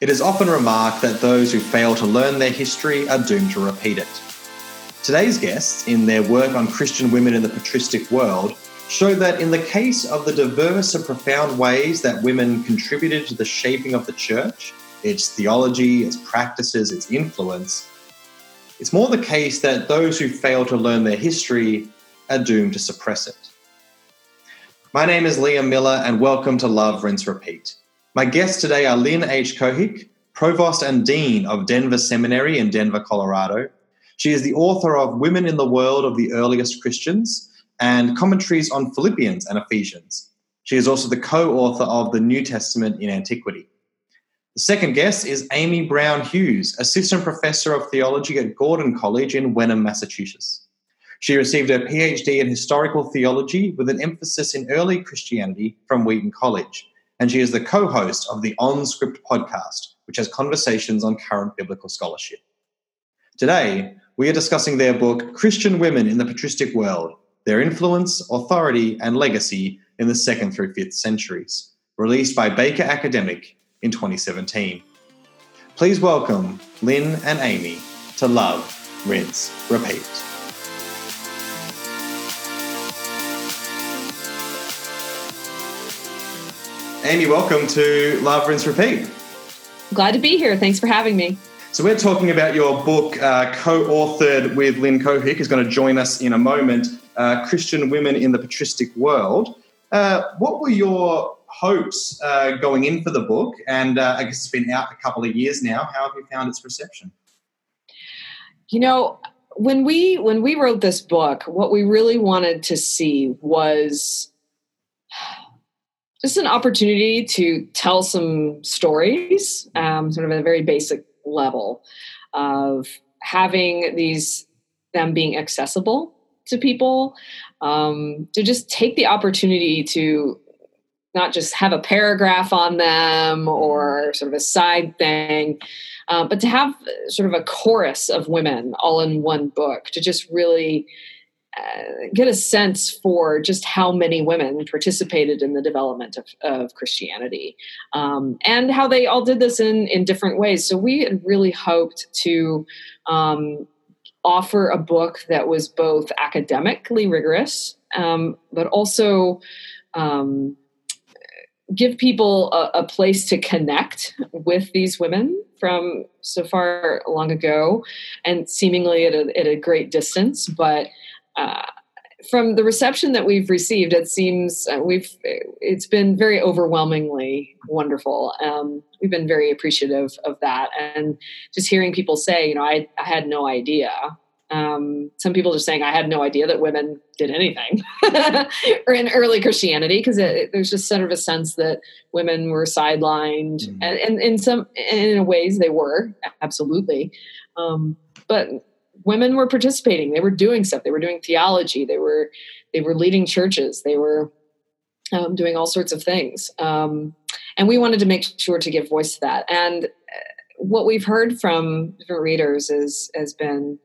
It is often remarked that those who fail to learn their history are doomed to repeat it. Today's guests, in their work on Christian women in the patristic world, show that in the case of the diverse and profound ways that women contributed to the shaping of the church, its theology, its practices, its influence, it's more the case that those who fail to learn their history are doomed to suppress it. My name is Liam Miller, and welcome to Love, Rinse, Repeat. My guests today are Lynn H. Cohick, Provost and Dean of Denver Seminary in Denver, Colorado. She is the author of Women in the World of the Earliest Christians and commentaries on Philippians and Ephesians. She is also the co author of The New Testament in Antiquity. The second guest is Amy Brown Hughes, Assistant Professor of Theology at Gordon College in Wenham, Massachusetts. She received her PhD in Historical Theology with an emphasis in early Christianity from Wheaton College and she is the co host of the On Script podcast, which has conversations on current biblical scholarship. Today, we are discussing their book, Christian Women in the Patristic World Their Influence, Authority, and Legacy in the Second through Fifth Centuries, released by Baker Academic in 2017. Please welcome Lynn and Amy to Love, Rinse, Repeat. Amy, welcome to Love, Rinse, Repeat. Glad to be here. Thanks for having me. So, we're talking about your book, uh, co authored with Lynn Cohick, who's going to join us in a moment uh, Christian Women in the Patristic World. Uh, what were your hopes uh, going in for the book? And uh, I guess it's been out a couple of years now. How have you found its reception? You know, when we when we wrote this book, what we really wanted to see was just an opportunity to tell some stories, um, sort of at a very basic level of having these them being accessible to people, um, to just take the opportunity to not just have a paragraph on them or sort of a side thing, uh, but to have sort of a chorus of women all in one book to just really get a sense for just how many women participated in the development of, of Christianity um, and how they all did this in, in different ways. So we had really hoped to um, offer a book that was both academically rigorous, um, but also um, give people a, a, place to connect with these women from so far long ago and seemingly at a, at a great distance, but uh, from the reception that we've received, it seems uh, we've it's been very overwhelmingly wonderful. Um, we've been very appreciative of that, and just hearing people say, you know, I, I had no idea. Um, some people just saying, I had no idea that women did anything, or in early Christianity, because there's just sort of a sense that women were sidelined, mm-hmm. and, and in some in ways they were absolutely. Um, but women were participating. They were doing stuff. They were doing theology. They were they were leading churches. They were um, doing all sorts of things. Um, and we wanted to make sure to give voice to that. And uh, what we've heard from different readers is has been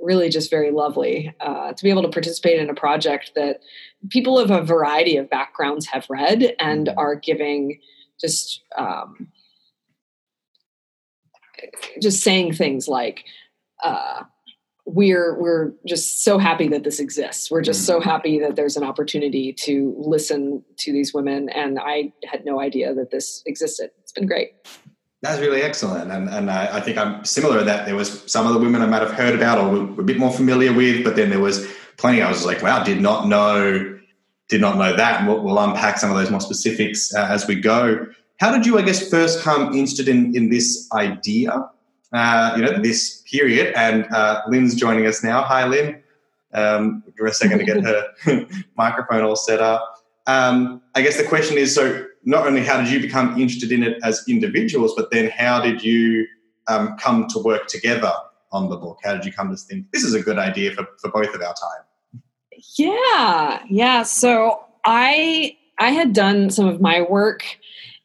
really just very lovely uh, to be able to participate in a project that people of a variety of backgrounds have read and mm-hmm. are giving just um, just saying things like uh, we're we're just so happy that this exists. We're just so mm-hmm. happy that there's an opportunity to listen to these women, and I had no idea that this existed. It's been great. That's really excellent, and and I, I think I'm similar to that. There was some of the women I might have heard about or were a bit more familiar with, but then there was plenty. I was like, wow, did not know, did not know that. And we'll, we'll unpack some of those more specifics uh, as we go. How did you, I guess, first come interested in in this idea? Uh, you know, this period. And uh, Lynn's joining us now. Hi, Lynn. Um, give her a second to get her microphone all set up. Um, I guess the question is so not only how did you become interested in it as individuals, but then how did you um, come to work together on the book? How did you come to think this is a good idea for, for both of our time? Yeah, yeah. So I I had done some of my work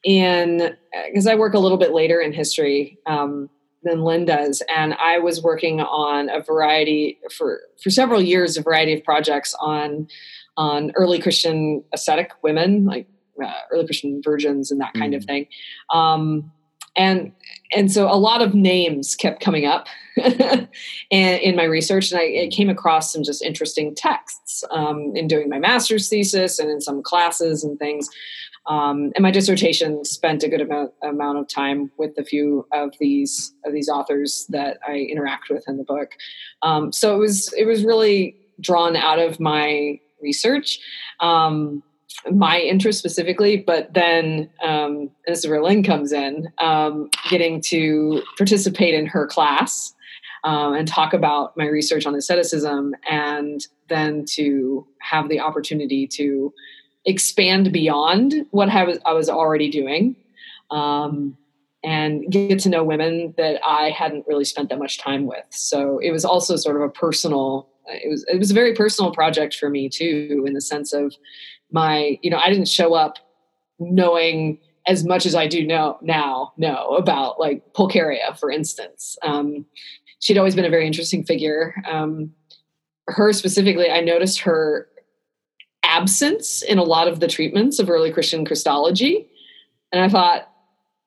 in because I work a little bit later in history. Um, than Lynn does. And I was working on a variety for for several years, a variety of projects on on early Christian ascetic women, like uh, early Christian virgins and that kind mm. of thing. Um, and and so a lot of names kept coming up and in my research and I, I, came across some just interesting texts um, in doing my master's thesis and in some classes and things um, and my dissertation spent a good amount, amount of time with a few of these of these authors that I interact with in the book. Um, so it was it was really drawn out of my research. Um, my interest specifically, but then um, this is where Lynn comes in, um, getting to participate in her class um, and talk about my research on asceticism, and then to have the opportunity to expand beyond what I was, I was already doing um, and get to know women that I hadn't really spent that much time with. So it was also sort of a personal. It was it was a very personal project for me too, in the sense of my you know I didn't show up knowing as much as I do know now know about like Pulcheria, for instance. Um, she'd always been a very interesting figure. Um, her specifically, I noticed her absence in a lot of the treatments of early Christian Christology, and I thought,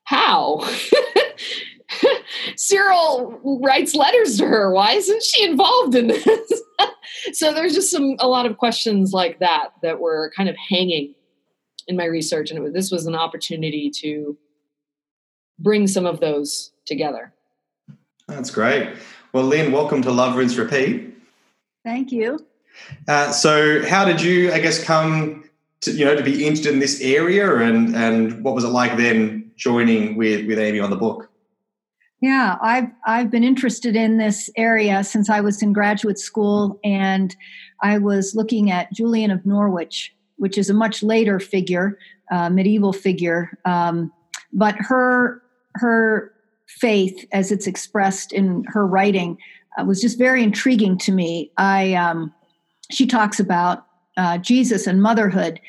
how? Cyril writes letters to her. Why isn't she involved in this? so there's just some a lot of questions like that that were kind of hanging in my research, and was, this was an opportunity to bring some of those together. That's great. Well, Lynn, welcome to Love Rinse Repeat. Thank you. Uh, so, how did you, I guess, come to you know to be interested in this area, and and what was it like then joining with with Amy on the book? Yeah, I've I've been interested in this area since I was in graduate school, and I was looking at Julian of Norwich, which is a much later figure, uh, medieval figure, um, but her her faith, as it's expressed in her writing, uh, was just very intriguing to me. I um, she talks about uh, Jesus and motherhood,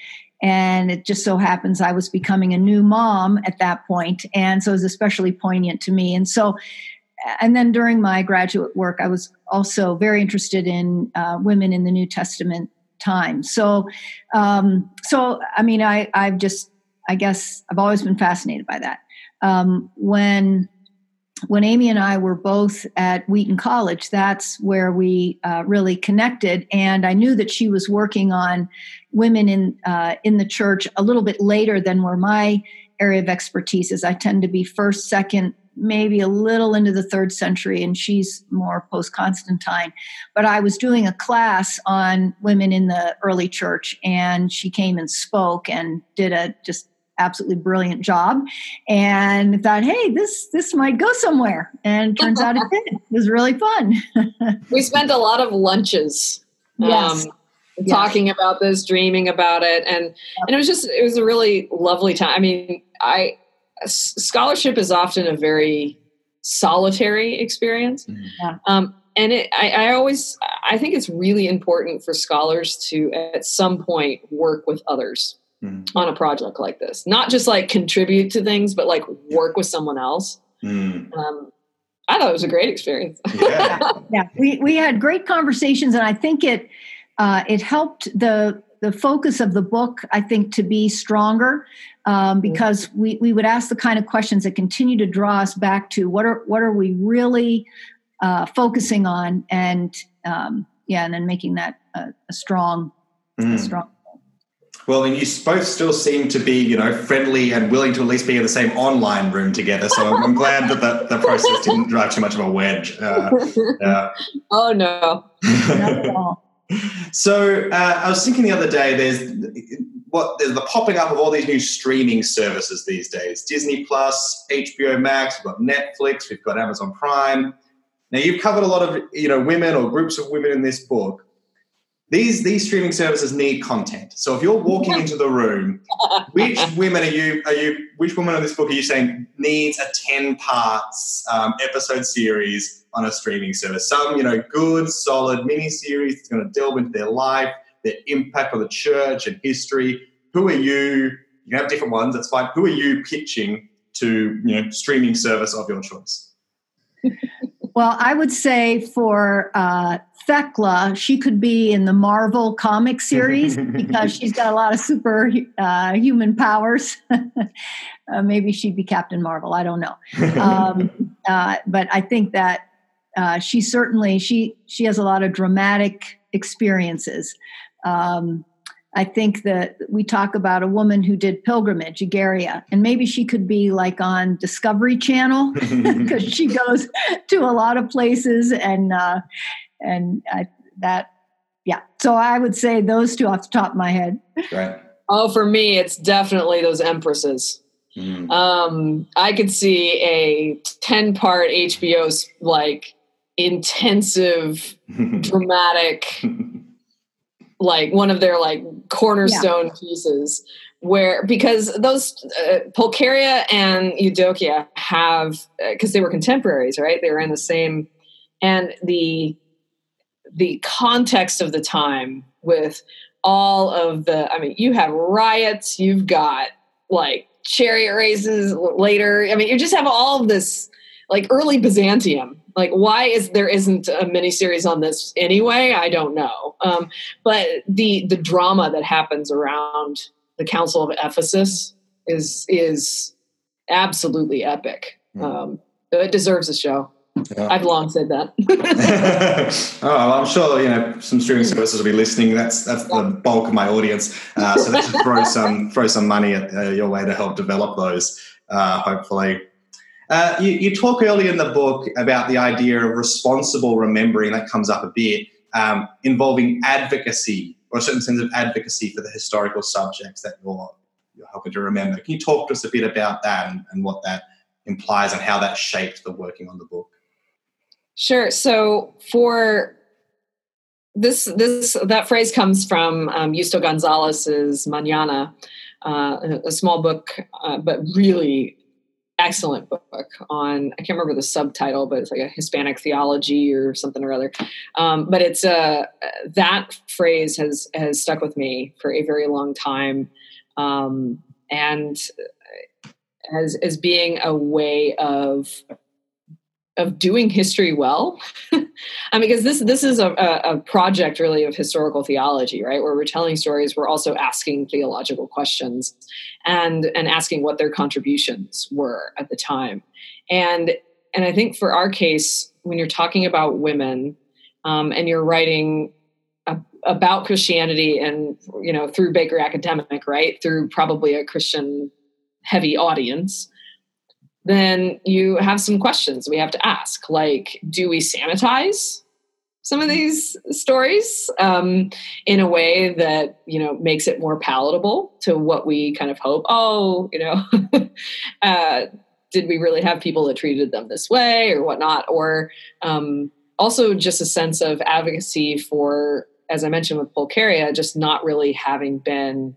and it just so happens I was becoming a new mom at that point. And so it was especially poignant to me. And so, and then during my graduate work, I was also very interested in uh, women in the New Testament time. So, um, so I mean, I, I've just, I guess, I've always been fascinated by that. Um, when when Amy and I were both at Wheaton College, that's where we uh, really connected. And I knew that she was working on women in uh, in the church a little bit later than where my area of expertise is. I tend to be first, second, maybe a little into the third century, and she's more post Constantine. But I was doing a class on women in the early church, and she came and spoke and did a just absolutely brilliant job and thought hey this this might go somewhere and turns out it did it was really fun we spent a lot of lunches yes. Um, yes. talking about this dreaming about it and and it was just it was a really lovely time i mean i scholarship is often a very solitary experience mm-hmm. yeah. um, and it, I, I always i think it's really important for scholars to at some point work with others mm. on a project like this. Not just like contribute to things, but like work with someone else. Mm. Um, I thought it was a great experience. Yeah, yeah. We we had great conversations, and I think it uh, it helped the the focus of the book. I think to be stronger um, mm. because we we would ask the kind of questions that continue to draw us back to what are what are we really uh, focusing on, and um, yeah, and then making that a, a strong mm. a strong well, and you both still seem to be, you know, friendly and willing to at least be in the same online room together. So I'm, I'm glad that the, the, process didn't drive too much of a wedge. Uh, uh, oh no, so uh, I was thinking the other day. There's what there's the popping up of all these new streaming services these days: Disney Plus, HBO Max. We've got Netflix. We've got Amazon Prime. Now you've covered a lot of you know women or groups of women in this book these these streaming services need content. So if you're walking into the room, which women are you are you which woman on this book are you saying needs a ten parts um, episode series on a streaming service? Some you know good solid mini series that's going to delve into their life, their impact on the church and history. Who are you? You can have different ones. That's fine. Who are you pitching to you know streaming service of your choice? Well, I would say for uh, Thecla, she could be in the Marvel comic series because she's got a lot of super uh, human powers. uh, maybe she'd be Captain Marvel. I don't know, um, uh, but I think that uh, she certainly she she has a lot of dramatic experiences. Um, I think that we talk about a woman who did pilgrimage, Egeria, and maybe she could be like on Discovery Channel because she goes to a lot of places and uh, and I, that yeah. So I would say those two off the top of my head. Right. Oh, for me, it's definitely those empresses. Mm. Um, I could see a ten-part hbo's like intensive, dramatic like one of their like cornerstone yeah. pieces where because those uh, Pulcheria and Eudokia have because uh, they were contemporaries, right? They were in the same and the the context of the time with all of the I mean, you have riots, you've got like chariot races later. I mean, you just have all of this like early Byzantium. Like why is there isn't a miniseries on this anyway? I don't know. Um, but the the drama that happens around the council of ephesus is is absolutely epic. Mm. um, it deserves a show yeah. I've long said that. oh, well, I'm sure you know some streaming services will be listening. That's that's the bulk of my audience. Uh, so throw some throw some money at uh, your way to help develop those. Uh, hopefully, uh, you, you, talk early in the book about the idea of responsible remembering, that comes up a bit, um, involving advocacy or a certain sense of advocacy for the historical subjects that you're, you're helping to remember. Can you talk to us a bit about that and, and what that implies and how that shaped the working on the book? Sure. So for this, this that phrase comes from um, Justo Gonzalez's Mañana, uh, a small book, uh, but really excellent book on i can't remember the subtitle but it's like a hispanic theology or something or other um, but it's uh, that phrase has has stuck with me for a very long time um, and as as being a way of of doing history well. I mean because this this is a, a project really of historical theology right? Where we're telling stories we're also asking theological questions and and asking what their contributions were at the time. And and i think for our case when you're talking about women um, and you're writing about christianity and you know through baker academic right? Through probably a christian heavy audience then you have some questions we have to ask. Like do we sanitize some of these stories um, in a way that you know makes it more palatable to what we kind of hope? Oh you know uh, did we really have people that treated them this way or whatnot? Or um, also just a sense of advocacy for as i mentioned with pulcheria just not really having been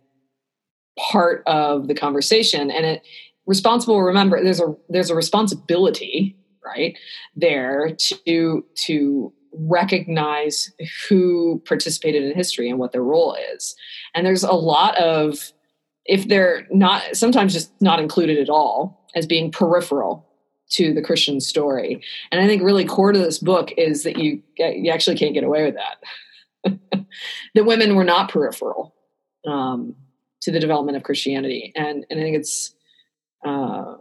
part of the conversation. And it responsible remember there's a there's a responsibility right there to to recognize who participated in history and what their role is. And there's a lot of if they're not sometimes just not included at all as being peripheral to the christian story. And i think really core to this book is that you you actually can't get away with that. The women were not peripheral um, to the development of christianity. And, and i think it's uh,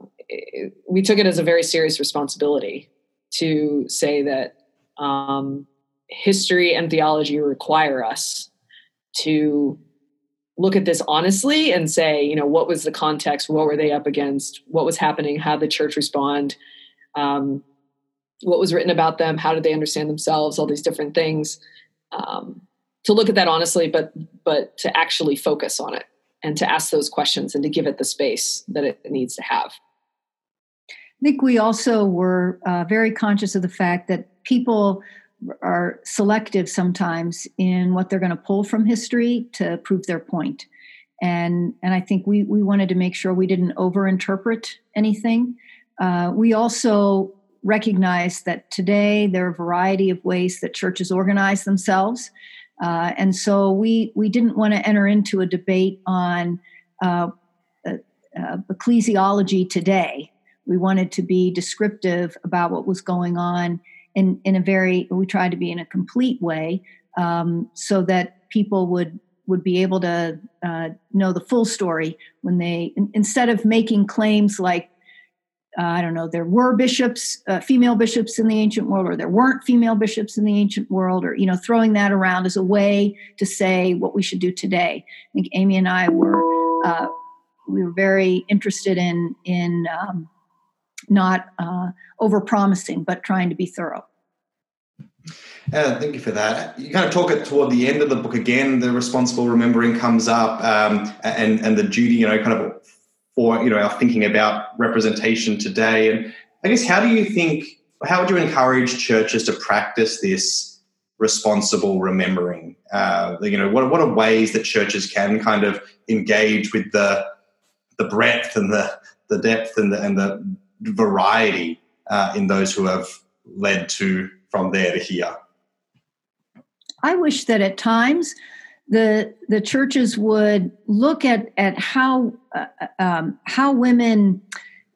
we took it as a very serious responsibility to say that um, history and theology require us to look at this honestly and say, you know, what was the context? What were they up against? What was happening? How did the church respond? Um, what was written about them? How did they understand themselves? All these different things. Um, to look at that honestly, but but to actually focus on it and to ask those questions and to give it the space that it needs to have. I think we also were uh, very conscious of the fact that people are selective sometimes in what they're going to pull from history to prove their point. And, and I think we, we wanted to make sure we didn't overinterpret anything. Uh, we also recognize that today there are a variety of ways that churches organize themselves. Uh, and so we, we didn't want to enter into a debate on uh, uh, uh, ecclesiology today. We wanted to be descriptive about what was going on in in a very we tried to be in a complete way um, so that people would would be able to uh, know the full story when they in, instead of making claims like uh, I don't know, there were bishops, uh, female bishops in the ancient world, or there weren't female bishops in the ancient world, or you know, throwing that around as a way to say what we should do today. I think Amy and I were uh, we were very interested in in um, not uh, over promising, but trying to be thorough. Uh, thank you for that. You kind of talk it toward the end of the book again. The responsible remembering comes up, um, and and the duty, you know, kind of for you know our thinking about representation today. And I guess how do you think? How would you encourage churches to practice this responsible remembering? Uh, you know, what what are ways that churches can kind of engage with the the breadth and the the depth and the and the variety uh, in those who have led to from there to here? I wish that at times the the churches would look at at how uh, um, how women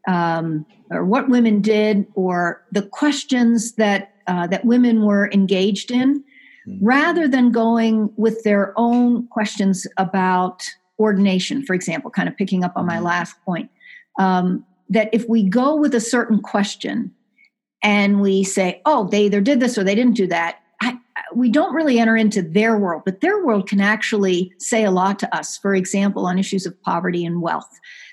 um, or what women did or the questions that uh, that women were engaged in, mm-hmm. rather than going with their own questions about ordination, for example. Kind of picking up on my hmm. last point, um, that if we go with a certain question and we say, "Oh, they either did this or they didn't do that," we don't really enter into their world, but their world can actually say a lot to us. For example, on issues of poverty and wealth.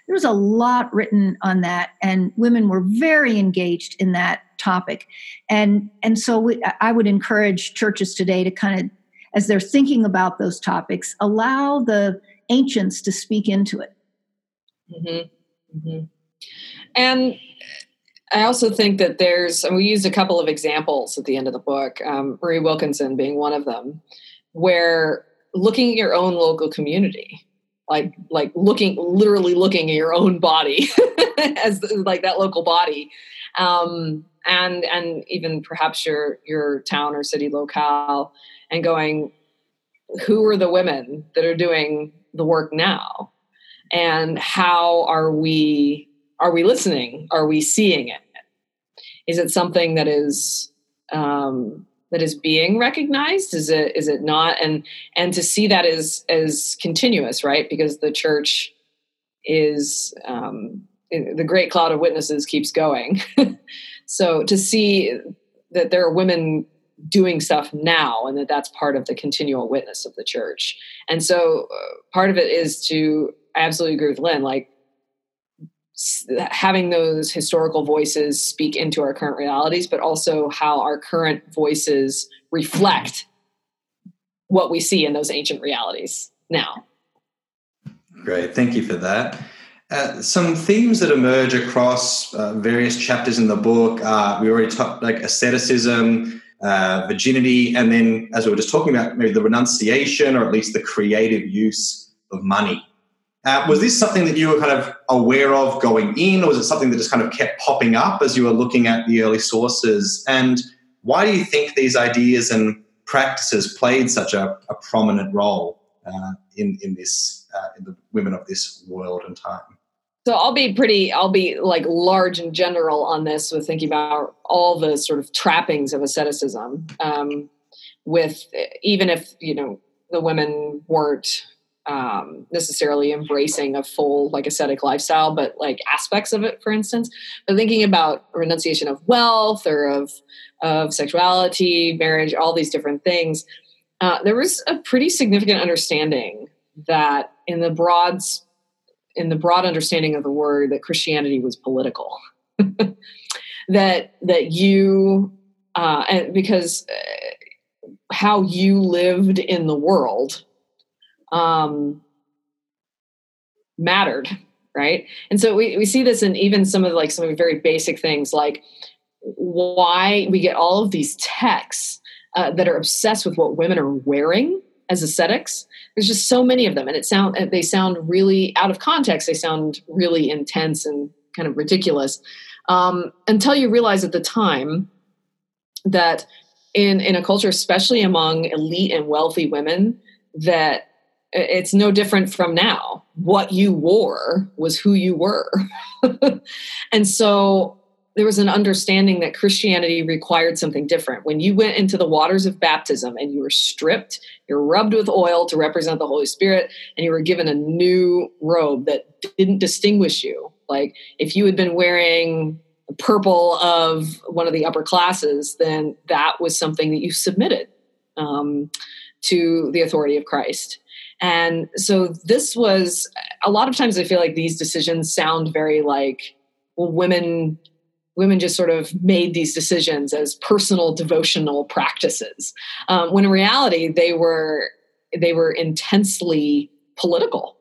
There was a lot written on that, and women were very engaged in that topic. And, and so we, I would encourage churches today to kind of, as they're thinking about those topics, allow the ancients to speak into it. Mm-hmm. Mm-hmm. And I also think that there's, and we used a couple of examples at the end of the book, um, Marie Wilkinson being one of them, where looking at your own local community, like like looking literally looking at your own body as like that local body, um, and and even perhaps your your town or city locale, and going, who are the women that are doing the work now, and how are we are we listening? Are we seeing it? Is it something that is um, that is being recognized? Is it is it not? And and to see that as as continuous, right? Because the church is um, the great cloud of witnesses keeps going. so to see that there are women doing stuff now and that that's part of the continual witness of the church and so uh, part of it is to I absolutely agree with lynn like having those historical voices speak into our current realities, but also how our current voices reflect what we see in those ancient realities now. Great, thank you for that. Uh, some themes that emerge across uh, various chapters in the book. Uh, we already talked like asceticism, uh, virginity, and then as we were just talking about, maybe the renunciation or at least the creative use of money. Uh, was this something that you were kind of aware of going in, or was it something that just kind of kept popping up as you were looking at the early sources? And why do you think these ideas and practices played such a, a prominent role uh, in in this uh, in the women of this world and time? So I'll be pretty, I'll be like large and general on this with thinking about all the sort of trappings of asceticism. Um, with even if you know the women weren't um, necessarily embracing a full like ascetic lifestyle, but like aspects of it, for instance. But thinking about renunciation of wealth or of of sexuality, marriage, all these different things, uh, there was a pretty significant understanding that in the broad in the broad understanding of the word that Christianity was political. that that you uh, and because uh, how you lived in the world um, mattered, right? And so we, we see this in even some of like some of the very basic things like why we get all of these texts uh, that are obsessed with what women are wearing as ascetics. There's just so many of them, and it sound they sound really out of context. They sound really intense and kind of ridiculous um, until you realize at the time that in in a culture, especially among elite and wealthy women, that it's no different from now. What you wore was who you were. and so there was an understanding that Christianity required something different. When you went into the waters of baptism and you were stripped, you're rubbed with oil to represent the Holy Spirit, and you were given a new robe that didn't distinguish you. Like if you had been wearing purple of one of the upper classes, then that was something that you submitted um, to the authority of Christ. And so this was a lot of times I feel like these decisions sound very like, well, women women just sort of made these decisions as personal devotional practices. Um, when in reality they were they were intensely political.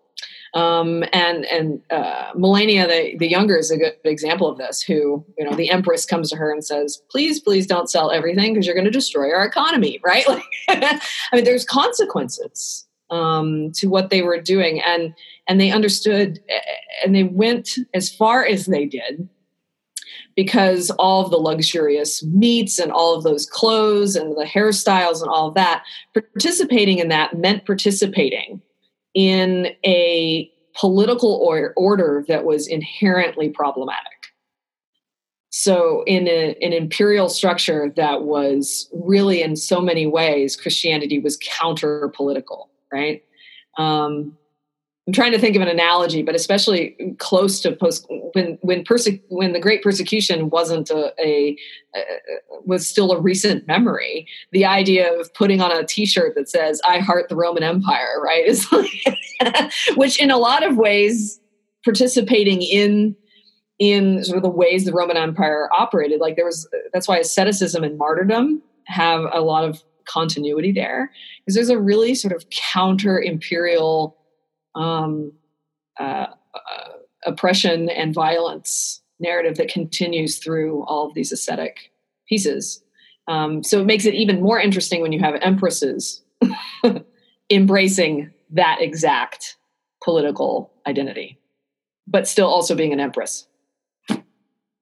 Um, and and uh, Melania the, the younger is a good example of this who you know the empress comes to her and says please please don't sell everything because you're going to destroy our economy right? Like i mean there's consequences um, to what they were doing and and they understood and they went as far as they did because all of the luxurious meats and all of those clothes and the hairstyles and all of that, participating in that meant participating in a political or, order that was inherently problematic. So, in a, an imperial structure that was really, in so many ways, Christianity was counter political, right? Um, I'm trying to think of an analogy, but especially close to post when when perse- when the Great Persecution wasn't a, a, a, was still a recent memory. The idea of putting on a T-shirt that says "I heart the Roman Empire," right, is like, which in a lot of ways participating in in sort of the ways the Roman Empire operated. Like there was that's why asceticism and martyrdom have a lot of continuity there because there's a really sort of counter imperial um, uh, uh, oppression and violence narrative that continues through all of these ascetic pieces. Um, so it makes it even more interesting when you have empresses embracing that exact political identity, but still also being an empress.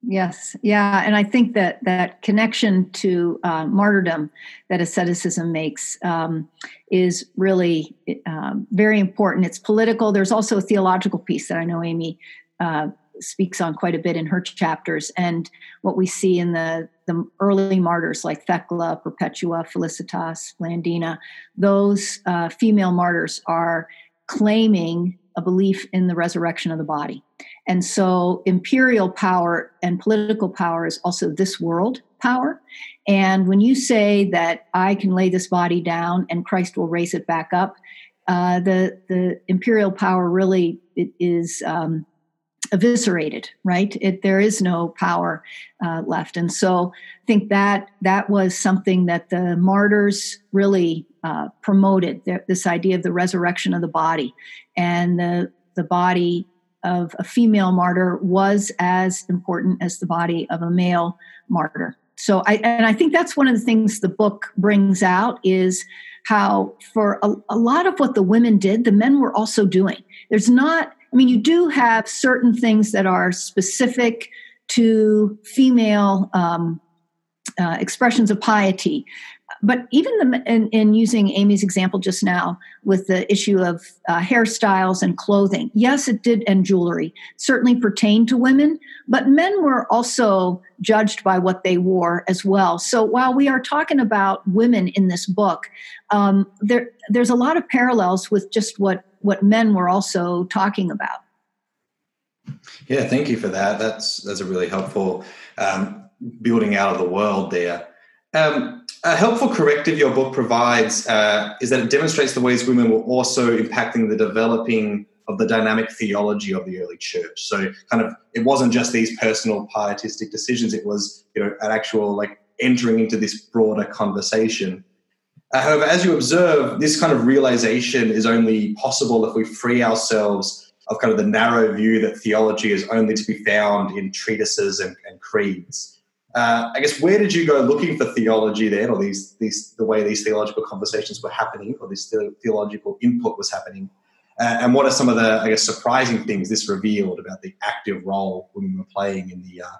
Yes, yeah, and I think that that connection to uh, martyrdom that asceticism makes um, is really um, very important. It's political. There's also a theological piece that I know Amy uh, speaks on quite a bit in her chapters, and what we see in the the early martyrs like Thecla, Perpetua, Felicitas, Blandina, those uh, female martyrs are claiming a belief in the resurrection of the body. And so imperial power and political power is also this world power. And when you say that I can lay this body down and Christ will raise it back up, uh, the the imperial power really is um, eviscerated, right? It, there is no power uh, left, and so I think that that was something that the martyrs really uh, promoted. This idea of the resurrection of the body, and the the body of a female martyr was as important as the body of a male martyr. So I and I think that's one of the things the book brings out is how for a, a lot of what the women did, the men were also doing. There's not I mean, you do have certain things that are specific to female um, uh, expressions of piety, but even the, in, in, using Amy's example just now with the issue of uh, hairstyles and clothing, yes, it did, and jewelry certainly pertained to women, but men were also judged by what they wore as well. So while we are talking about women in this book, um, there there's a lot of parallels with just what what men were also talking about. Yeah, thank you for that. That's that's a really helpful um, building out of the world there. Um, a helpful corrective your book provides uh, is that it demonstrates the ways women were also impacting the developing of the dynamic theology of the early church. So, kind of, it wasn't just these personal pietistic decisions; it was, you know, an actual like entering into this broader conversation. Uh, however, as you observe, this kind of realization is only possible if we free ourselves of kind of the narrow view that theology is only to be found in treatises and, and creeds. Uh, I guess where did you go looking for theology then, or these these the way these theological conversations were happening, or this theological input was happening, uh, and what are some of the I guess surprising things this revealed about the active role women were playing in the uh,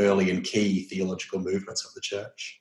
early and key theological movements of the church?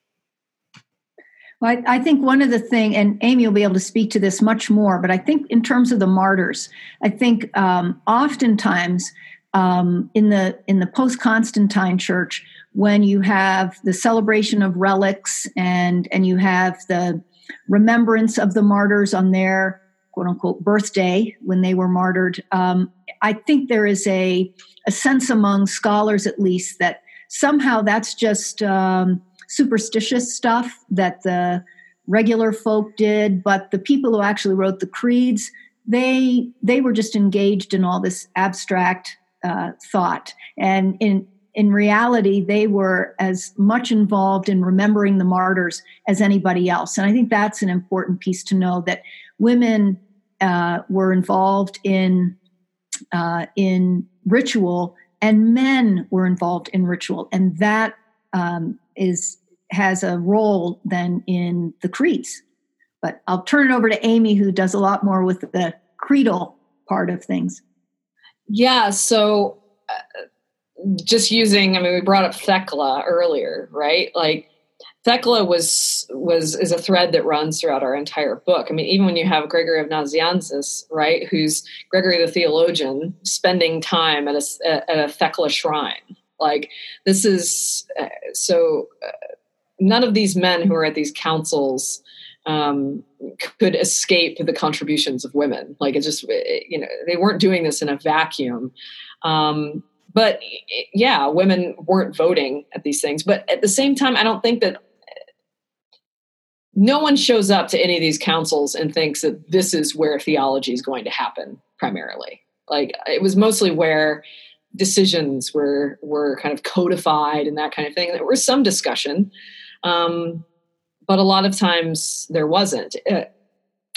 Well, I, I think one of the thing, and Amy will be able to speak to this much more, but I think in terms of the martyrs, I think um, oftentimes um, in the in the post Constantine church, when you have the celebration of relics and and you have the remembrance of the martyrs on their quote unquote birthday when they were martyred, um, I think there is a a sense among scholars, at least, that somehow that's just um, superstitious stuff that the regular folk did, but the people who actually wrote the creeds, they they were just engaged in all this abstract uh, thought, and in in reality, they were as much involved in remembering the martyrs as anybody else. And I think that's an important piece to know that women uh, were involved in uh, in ritual, and men were involved in ritual, and that um, is has a role then in the creeds. But I'll turn it over to Amy, who does a lot more with the creedal part of things. Yeah. So uh, just using, I mean, we brought up Thecla earlier, right? Like Thecla was was is a thread that runs throughout our entire book. I mean, even when you have Gregory of Nazianzus, right, who's Gregory the theologian, spending time at a at a Thecla shrine, like this is uh, so. Uh, none of these men who are at these councils um, could escape the contributions of women. Like it just, you know, they weren't doing this in a vacuum. Um, but yeah, women weren't voting at these things. But at the same time, I don't think that no one shows up to any of these councils and thinks that this is where theology is going to happen primarily. Like it was mostly where decisions were were kind of codified and that kind of thing. There was some discussion, um, but a lot of times there wasn't. Uh,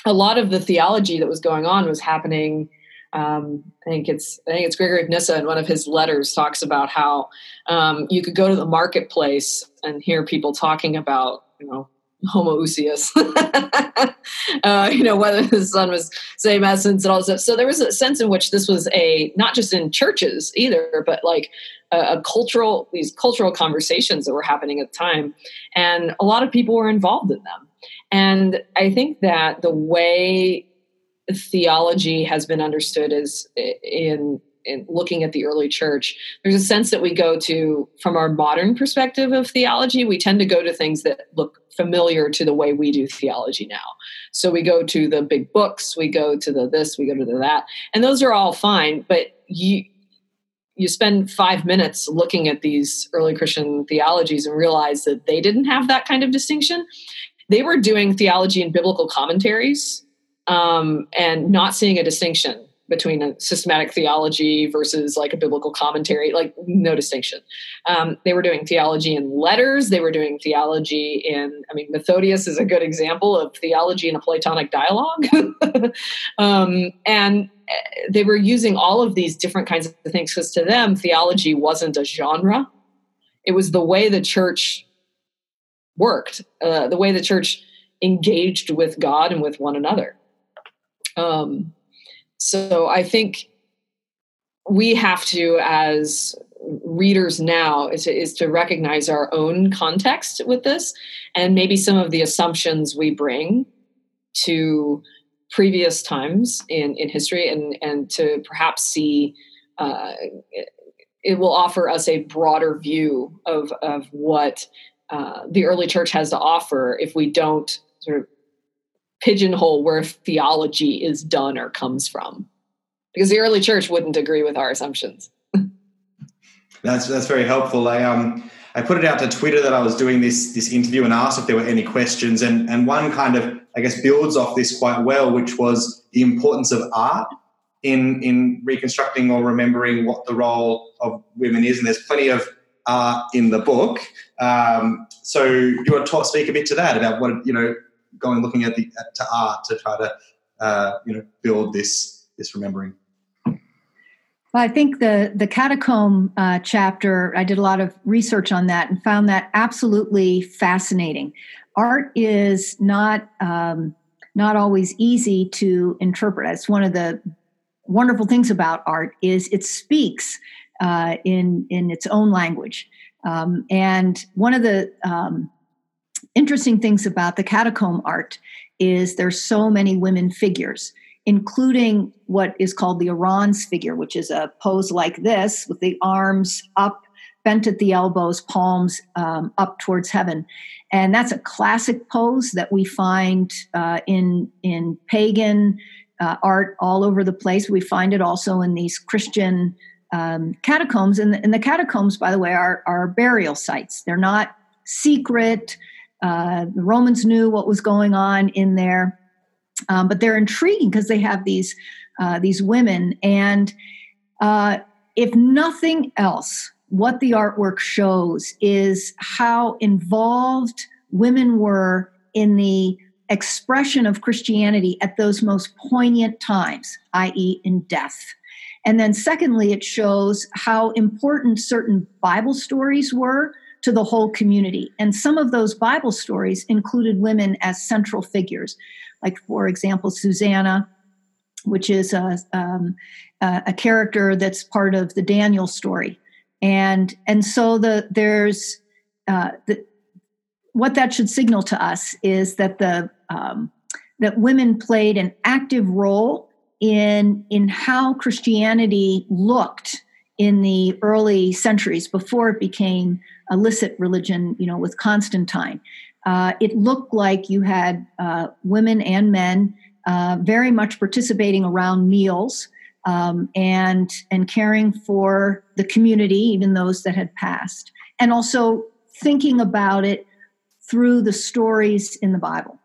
a lot of the theology that was going on was happening. Um, I think it's I think it's Gregory of Nyssa in one of his letters talks about how um, you could go to the marketplace and hear people talking about you know homoousios, uh, you know, whether the son was same essence and all this. Stuff. So there was a sense in which this was a not just in churches either, but like a, a, cultural these cultural conversations that were happening at the time, and a lot of people were involved in them. And I think that the way theology has been understood is in in looking at the early church, there's a sense that we go to, from our modern perspective of theology, we tend to go to things that look familiar to the way we do theology now. So we go to the big books, we go to the this, we go to the that, and those are all fine. But you you spend five minutes looking at these early Christian theologies and realize that they didn't have that kind of distinction. They were doing theology and biblical commentaries um, and not seeing a distinction between a systematic theology versus like a biblical commentary, like no distinction. Um, they were doing theology in letters. They were doing theology in, I mean, Methodius is a good example of theology in a Platonic dialogue. um, and eh, they were using all of these different kinds of things because to them, theology wasn't a genre. It was the way the church worked, uh, the way the church engaged with God and with one another. Um, so I think we have to, as readers now, is to, is to recognize our own context with this and maybe some of the assumptions we bring to previous times in, in history and, and to perhaps see uh, it, it, will offer us a broader view of, of what uh, the early church has to offer if we don't sort of pigeonhole where theology is done or comes from. Because the early church wouldn't agree with our assumptions. That's that's very helpful. I um i put it out to twitter that i was doing this this interview and asked if there were any questions. And and one kind of i guess builds off this quite well which was the importance of art in in reconstructing or remembering what the role of women is. And there's plenty of art in the book. Um, so you want to talk, speak a bit to that about what you know going looking at the at, to art to try to uh, you know build this this remembering. Well, I think the the catacomb uh, chapter. I did a lot of research on that and found that absolutely fascinating. Art is not um, not always easy to interpret. It's one of the wonderful things about art is it speaks uh, in in its own language. Um, and one of the um, interesting things about the catacomb art is there's so many women figures including what is called the orans figure, which is a pose like this with the arms up, bent at the elbows, palms um, up towards heaven. And that's a classic pose that we find uh, in, in pagan uh, art all over the place. We find it also in these Christian um, catacombs. And the, and the, catacombs, by the way, are, are burial sites. They're not secret. Uh, the Romans knew what was going on in there, um, but they're intriguing because they have these uh, these women. And uh, if nothing else, what the artwork shows is how involved women were in the expression of Christianity at those most poignant times, i.e., in death. And then, secondly, it shows how important certain Bible stories were to the whole community. And some of those Bible stories included women as central figures, like, for example, Susanna, which is a, um, a character that's part of the Daniel story. And, and so the, there's uh, the, what that should signal to us is that the um, that women played an active role in in how Christianity looked in the early centuries before it became a licit religion. You know, with Constantine, uh, it looked like you had uh, women and men uh, very much participating around meals. Um, and and caring for the community, even those that had passed, and also thinking about it through the stories in the Bible.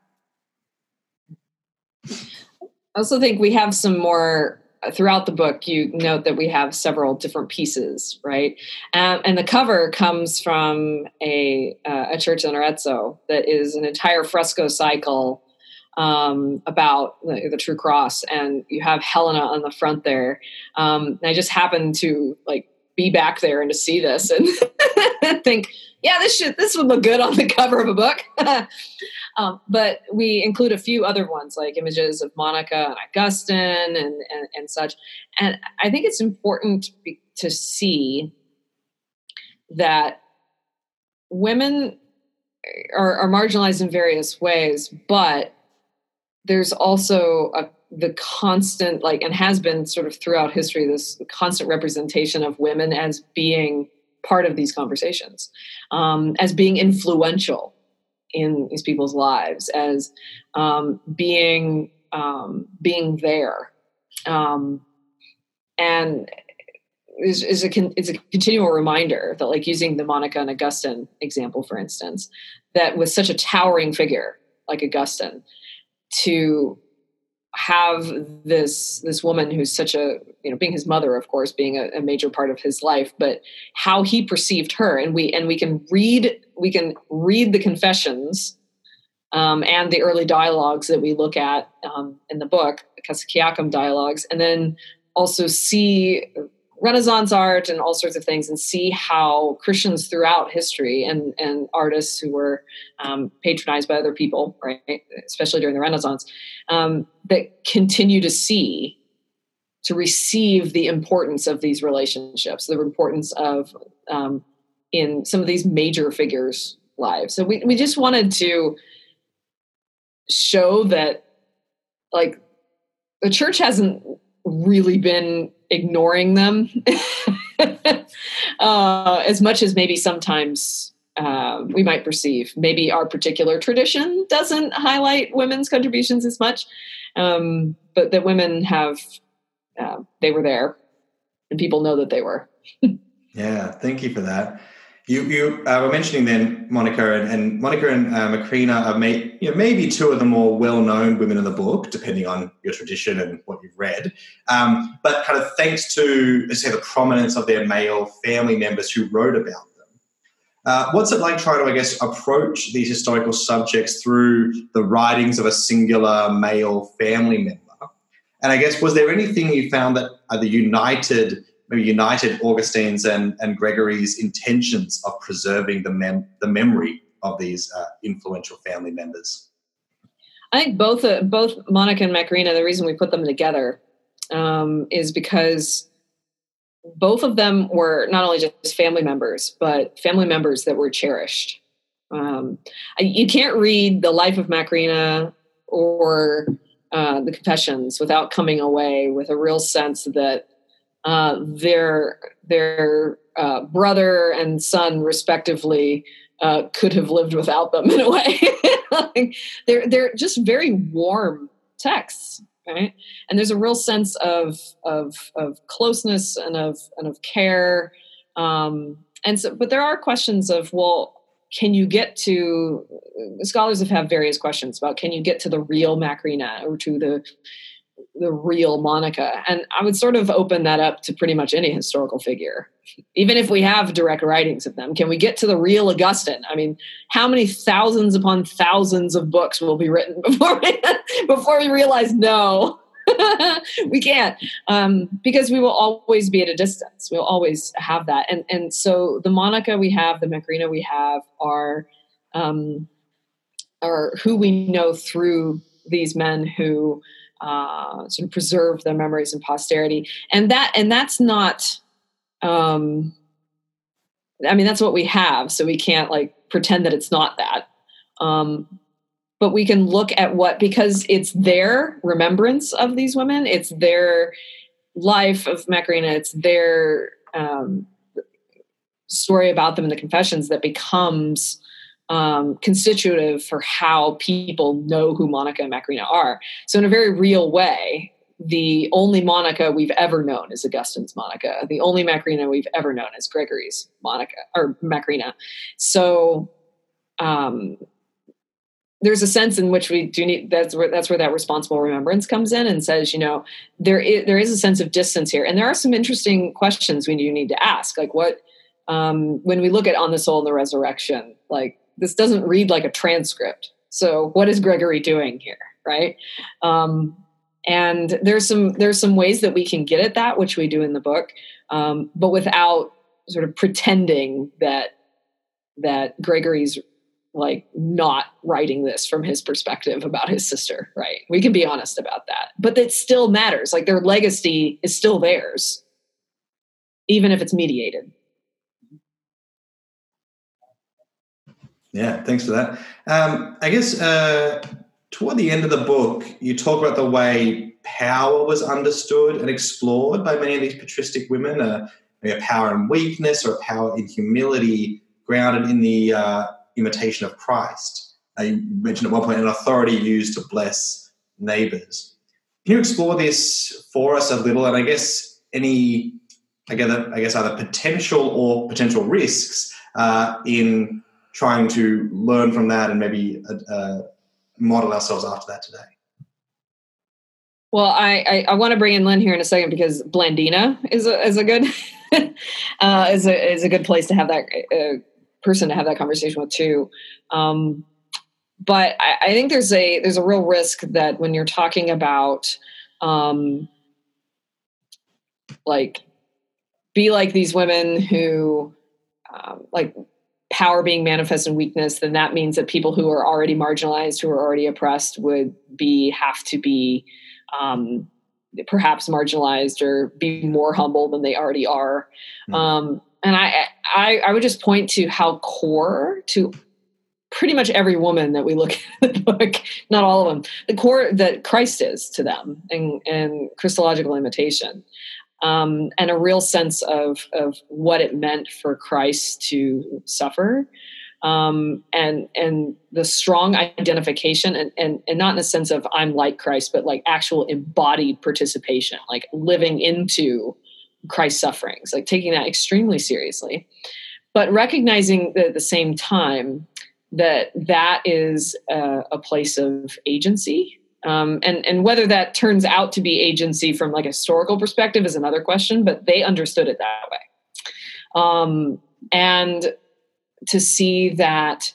I also think we have some more throughout the book. You note that we have several different pieces, right? Um, and the cover comes from a uh, a church in Arezzo that is an entire fresco cycle um, about the, the, True Cross, and you have Helena on the front there. Um, I just happened to like be back there and to see this and think yeah, this should this would look good on the cover of a book. um, but we include a few other ones like images of Monica and Augustine and, and, and such. And I think it's important to see that women are, are marginalized in various ways, but there's also a the constant like and has been sort of throughout history this constant representation of women as being part of these conversations, um, as being influential in these people's lives, as um, being um, being there, um, and is, is a con- it's a continual reminder that, like using the Monica and Augustine example, for instance, that with such a towering figure like Augustine, to have this this woman who's such a you know being his mother of course being a, a, major part of his life but how he perceived her and we and we can read we can read the confessions um, and the early dialogues that we look at um, in the book the Cassiciacum dialogues and then also see Renaissance art and all sorts of things, and see how Christians throughout history and and artists who were um, patronized by other people, right, especially during the Renaissance, um, that continue to see to receive the importance of these relationships, the importance of um, in some of these major figures' lives. So we we just wanted to show that like the church hasn't really been ignoring them uh, as much as maybe sometimes uh, we might perceive. Maybe our particular tradition doesn't highlight women's contributions as much, um, but that women have, uh, they were there and people know that they were. yeah, thank you for that. You, you uh, were mentioning then Monica and, and Monica and uh, Macrina are may, you know, maybe two of the more well-known women in the book, depending on your tradition and what you've read. Um, but kind of thanks to, say, the prominence of their male family members who wrote about them. Uh, what's it like trying to, I guess, approach these historical subjects through the writings of a singular male family member? And I guess, was there anything you found that either united maybe united Augustine's and, and Gregory's intentions of preserving the, mem- the memory of these uh, influential family members? I think both uh, both Monica and Macrina. The reason we put them together um, is because both of them were not only just family members, but family members that were cherished. Um, you can't read the life of Macrina or uh, the confessions without coming away with a real sense that uh, their their uh, brother and son, respectively, uh, could have lived without them in a way. like they're they're just very warm texts, right? And there's a real sense of of of closeness and of and of care. Um, and so, but there are questions of well, can you get to scholars have had various questions about can you get to the real Macrina or to the the real Monica. And I would sort of open that up to pretty much any historical figure. Even if we have direct writings of them, can we get to the real Augustine? I mean, how many thousands upon thousands of books will be written before we, before we realize no, we can't, um, because we will always be at a distance. We'll always have that, and and so the Monica we have, the Macrina we have, are um, are who we know through these men who uh, sort of preserve their memories in posterity. And that and that's not um i mean that's what we have so we can't like pretend that it's not that. Um but we can look at what because it's their remembrance of these women it's their life of Macrina it's their um, story about them in the confessions that becomes um, constitutive for how people know who Monica and Macrina are. So, in a very real way, the only Monica we've ever known is Augustine's Monica. The only Macrina we've ever known is Gregory's Monica or Macrina. So, um, there's a sense in which we do need that's where that's where that responsible remembrance comes in and says you know there is there is a sense of distance here and there are some interesting questions we do need to ask like what um, when we look at on the soul and the resurrection like this doesn't read like a transcript. So what is Gregory doing here, right? Um, and there's some there's some ways that we can get at that, which we do in the book, um, but without sort of pretending that that Gregory's like not writing this from his perspective about his sister, right? We can be honest about that, but that still matters. Like their legacy is still theirs, even if it's mediated. Yeah, thanks for that. Um, I guess uh, toward the end of the book, you talk about the way power was understood and explored by many of these patristic women, uh, a power in weakness or a power in humility, grounded in the uh, imitation of Christ. Uh, you mentioned at one point an authority used to bless neighbors. Can you explore this for us a little? And I guess any, I guess, I guess either potential or potential risks uh, in trying to learn from that and maybe uh, uh, model ourselves after that today. Well, I, I, I, want to bring in Lynn here in a second because Blandina is a, is a good uh, is a is a good place to have that uh, person to have that conversation with too. Um, but I, I, think there's a there's a real risk that when you're talking about um, like be like these women who um, like power being manifest in weakness, then that means that people who are already marginalized, who are already oppressed, would be have to be um, perhaps marginalized or be more humble than they already are. Mm. Um, and I, I, I would just point to how core to pretty much every woman that we look at the book, not all of them, the core that Christ is to them and, and Christological imitation um, and a real sense of of what it meant for Christ to suffer, um, and and the strong identification, and, and and not in the sense of I'm like Christ, but like actual embodied participation, like living into Christ's sufferings, like taking that extremely seriously, but recognizing that at the same time that that is a, a place of agency um, and and whether that turns out to be agency from like a historical perspective is another question, but they understood it that way. Um, and to see that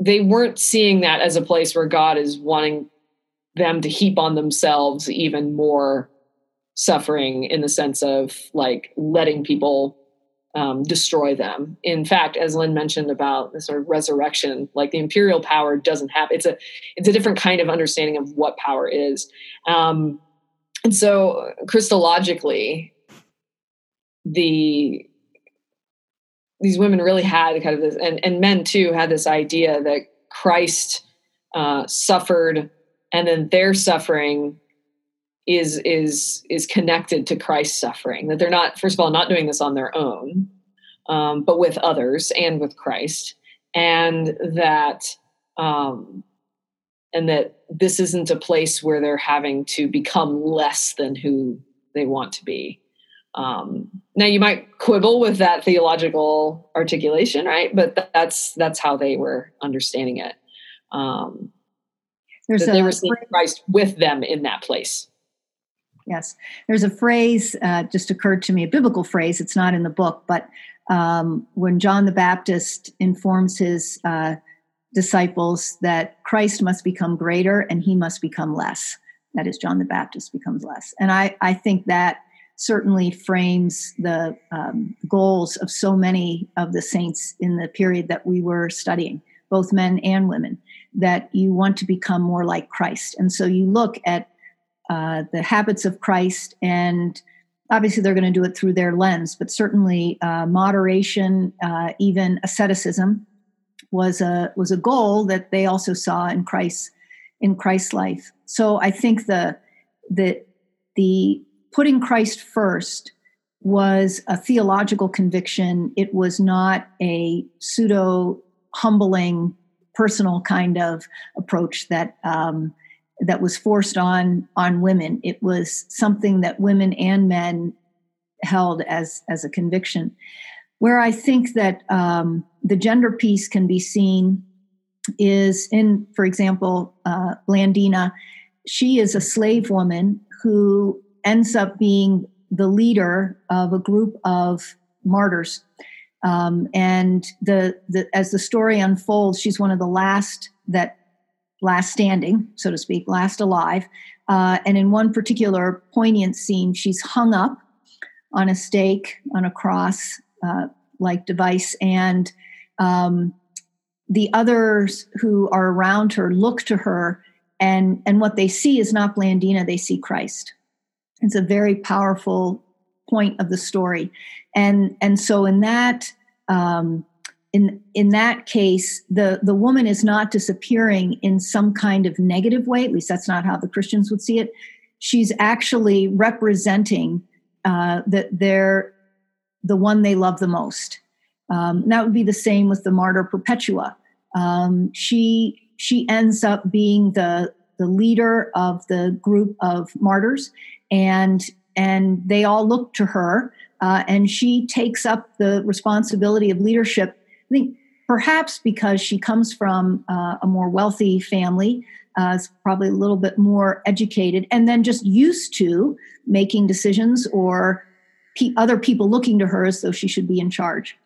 they weren't seeing that as a place where God is wanting them to heap on themselves even more suffering in the sense of like letting people um, destroy them. In fact, as Lynn mentioned about the sort of resurrection, like the imperial power doesn't have it's a it's a different kind of understanding of what power is. Um, and so Christologically, the these women really had kind of this, and, and men too had this idea that Christ uh, suffered and then their suffering is is is connected to Christ's suffering. That they're not, first of all, not doing this on their own, um, but with others and with Christ, and that um, and that this isn't a place where they're having to become less than who they want to be. Um, now you might quibble with that theological articulation, right? But that's that's how they were understanding it. Um, that they were seeing Christ with them in that place. Yes, there's a phrase uh, just occurred to me, a biblical phrase. It's not in the book, but um, when John the Baptist informs his uh, disciples that Christ must become greater and he must become less. That is, John the Baptist becomes less. And I, I think that certainly frames the um, goals of so many of the saints in the period that we were studying, both men and women, that you want to become more like Christ. And so you look at uh, the habits of Christ, and obviously they're going to do it through their lens, but certainly uh, moderation, uh, even asceticism, was a was a goal that they also saw in Christ in Christ's life. So I think the the the putting Christ first was a theological conviction. It was not a pseudo humbling personal kind of approach that um, that was forced on on women. It was something that women and men held as as a conviction. Where I think that um, the gender piece can be seen is in, for example, uh, Blandina. She is a slave woman who ends up being the leader of a group of martyrs. Um, and the, the as the story unfolds, she's one of the last that last standing, so to speak, last alive. Uh, and in one particular poignant scene, she's hung up on a stake on a cross uh, like device and um, the others who are around her look to her and and what they see is not blandina they see christ it's a very powerful point of the story and and so in that um, in in that case the the woman is not disappearing in some kind of negative way at least that's not how the christians would see it she's actually representing uh, that they're the one they love the most. Um, that would be the same with the martyr Perpetua. Um, she she ends up being the the leader of the group of martyrs, and and they all look to her, uh, and she takes up the responsibility of leadership. I think perhaps because she comes from uh, a more wealthy family, uh, is probably a little bit more educated, and then just used to making decisions or pe- other people looking to her as though she should be in charge.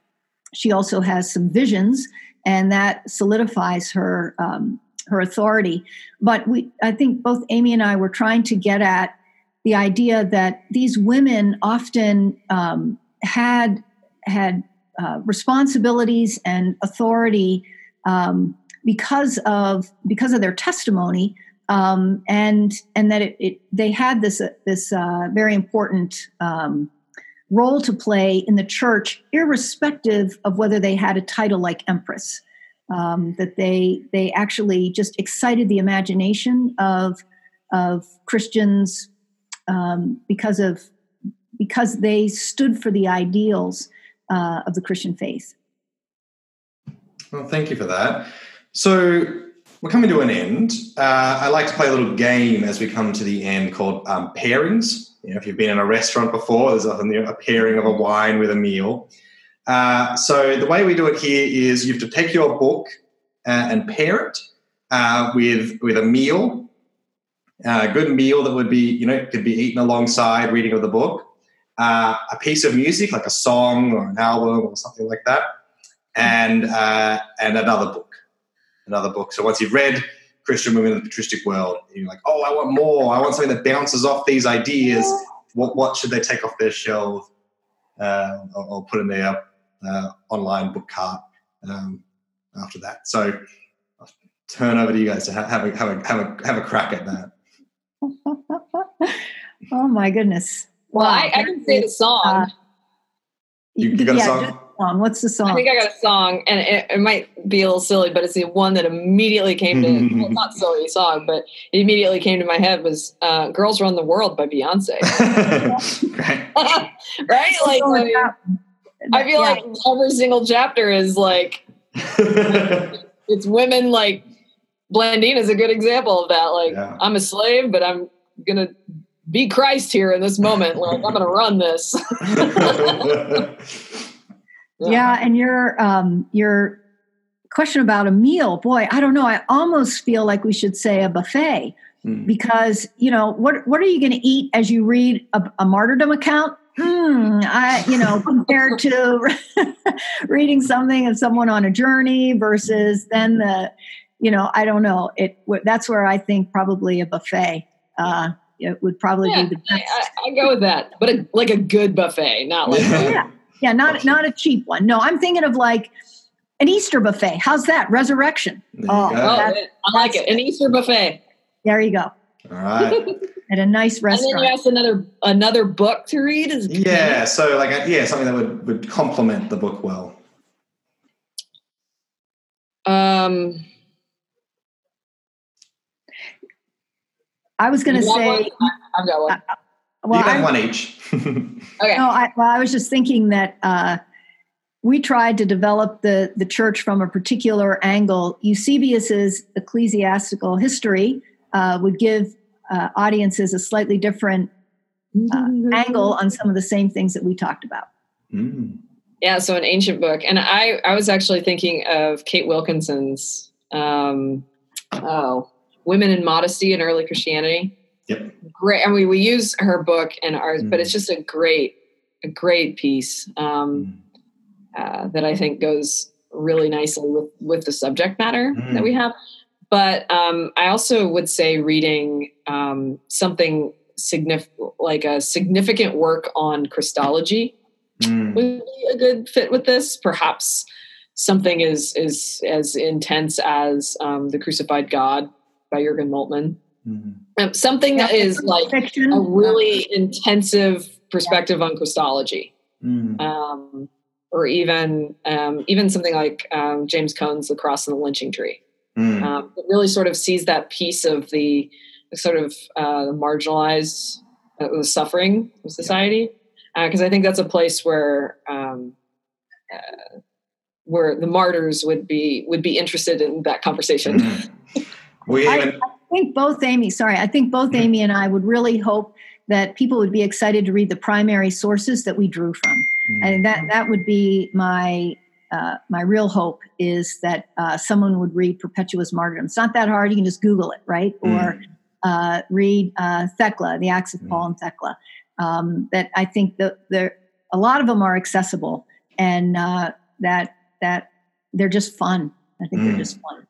She also has some visions, and that solidifies her um, her authority. But we, I think, both Amy and I were trying to get at the idea that these women often um, had had uh, responsibilities and authority um, because of because of their testimony um, and and that it, it, they had this uh, this uh, very important um, role to play in the church, irrespective of whether they had a title like empress. Um, that they they actually just excited the imagination of of Christians um, because of because they stood for the ideals uh, of the Christian faith. Well, thank you for that. So we're coming to an end. Uh, I like to play a little game as we come to the end called um, pairings. You know, if you've been in a restaurant before, there's often a pairing of a wine with a meal. Uh, so the way we do it here is you have to take your book uh, and pair it uh, with with a meal, uh, a good meal that would be you know could be eaten alongside reading of the book, uh, a piece of music like a song or an album or something like that, and uh, and another book, another book. So once you've read Christian women in the patristic world. You're like, oh, I want more. I want something that bounces off these ideas. What what should they take off their shelf uh, or, or, put in their uh, online book cart um, after that? So I'll turn over to you guys to have, have, a, have, a, have, a, have a crack at that. oh my goodness. Well, I, I, can say the song. Uh, you, you, got yeah, a song? song? What's the song? I think I got a song, and it, it might be a little silly, but it's the one that immediately came to well, not silly song, but it immediately came to my head was uh, "Girls Run the World" by Beyonce. right? right? Like, I, mean, I feel yeah. like every single chapter is like it's women. Like Blandine is a good example of that. Like, yeah. I'm a slave, but I'm gonna be Christ here in this moment. Like, I'm gonna run this. Yeah, and your um, your question about a meal, boy, I don't know. I almost feel like we should say a buffet mm. because you know what what are you going to eat as you read a, a martyrdom account? Mm, I, you know, compared to reading something of someone on a journey versus then the, you know, I don't know. It that's where I think probably a buffet. Uh, it would probably yeah, be the best. I, I, go with that, but a, like a good buffet, not like yeah. Yeah, not not a cheap one. No, I'm thinking of like an Easter buffet. How's that? Resurrection. Oh, oh I like it. An Easter buffet. There you go. All right. At a nice restaurant. And then you asked another another book to read. Is yeah, so like a, yeah, something that would would complement the book well. Um. I was going to say. I've got one. Uh, well, you got one each. okay. No, I, well, I was just thinking that uh, we tried to develop the the church from a particular angle. Eusebius's ecclesiastical history uh, would give uh, audiences a slightly different mm-hmm. angle on some of the same things that we talked about. Mm. Yeah, so an ancient book, and I I was actually thinking of Kate Wilkinson's um, oh, Women in Modesty in Early Christianity. Yep. Great. I mean, we use her book and ours, mm. but it's mm. just a great, a great piece um, mm. uh, that I think goes really nicely with with the subject matter mm. that we mm. have. But um, I also would say reading um, something significant, like a significant work on Christology, mm. would be a good fit with this. Perhaps something is is as intense as um, the Crucified God by Jurgen Moltmann. Mm-hmm. Um, something that is like fiction. a really intensive perspective yeah. on Christology, mm-hmm. um, or even um, even something like um, James Cone's *The Cross and the Lynching Tree*. Mm. it really sort of sees that piece of the, the sort of uh, marginalized uh, the suffering of society, because uh, I think that's a place where um, uh, where the martyrs would be would be interested in that conversation. Mm. We even, I, think both Amy, sorry, I think both. Amy and I would really hope that people would be excited to read the primary sources that we drew from. Mm-hmm. And that that would be my uh, my real hope is that uh, someone would read Perpetua's Martyrdom. It's not that hard. You can just Google it, right? Mm-hmm. Or uh, read uh, Thecla, The Acts of mm-hmm. Paul and Thecla. Um, that I think that there a lot of them are accessible and uh, that that they're just fun. I think they're mm. just fun.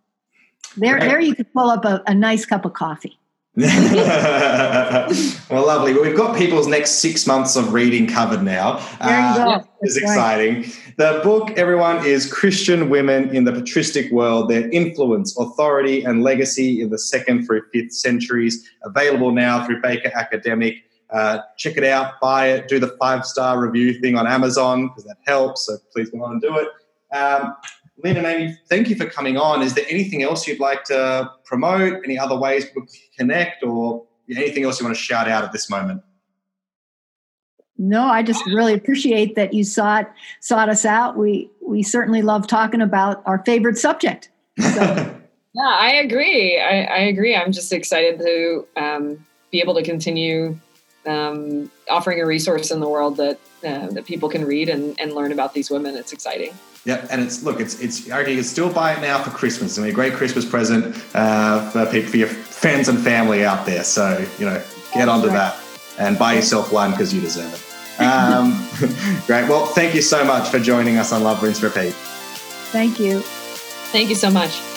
There, there you could pull up a, a nice cup of coffee. well, lovely. Well, we've got people's next six months of reading covered now. Uh. It's exciting. Right. The book, everyone, is Christian Women in the Patristic World Their Influence, Authority, and Legacy in the Second through Fifth Centuries. Available now through Baker Academic. Uh, check it out, buy it, do the five star review thing on Amazon because that helps. So please go on and do it. Um, Lynn and Amy, thank you for coming on. Is there anything else you'd like to promote? Any other ways to connect or anything else you want to shout out at this moment? No, I just really appreciate that you sought sought us out. We we certainly love talking about our favorite subject. So. yeah, I agree. I, I, agree. I'm just excited to um, be able to continue um, offering a resource in the world that uh, that people can read and, and learn about these women. It's exciting. Yeah, and it's look, it's it's okay. You can still buy it now for Christmas. It's gonna be a great Christmas present uh, for people, for your friends and family out there. So you know, get onto that and buy yourself one because you deserve it. Um, great. Well, thank you so much for joining us on Love Rinse Repeat. Thank you. Thank you so much.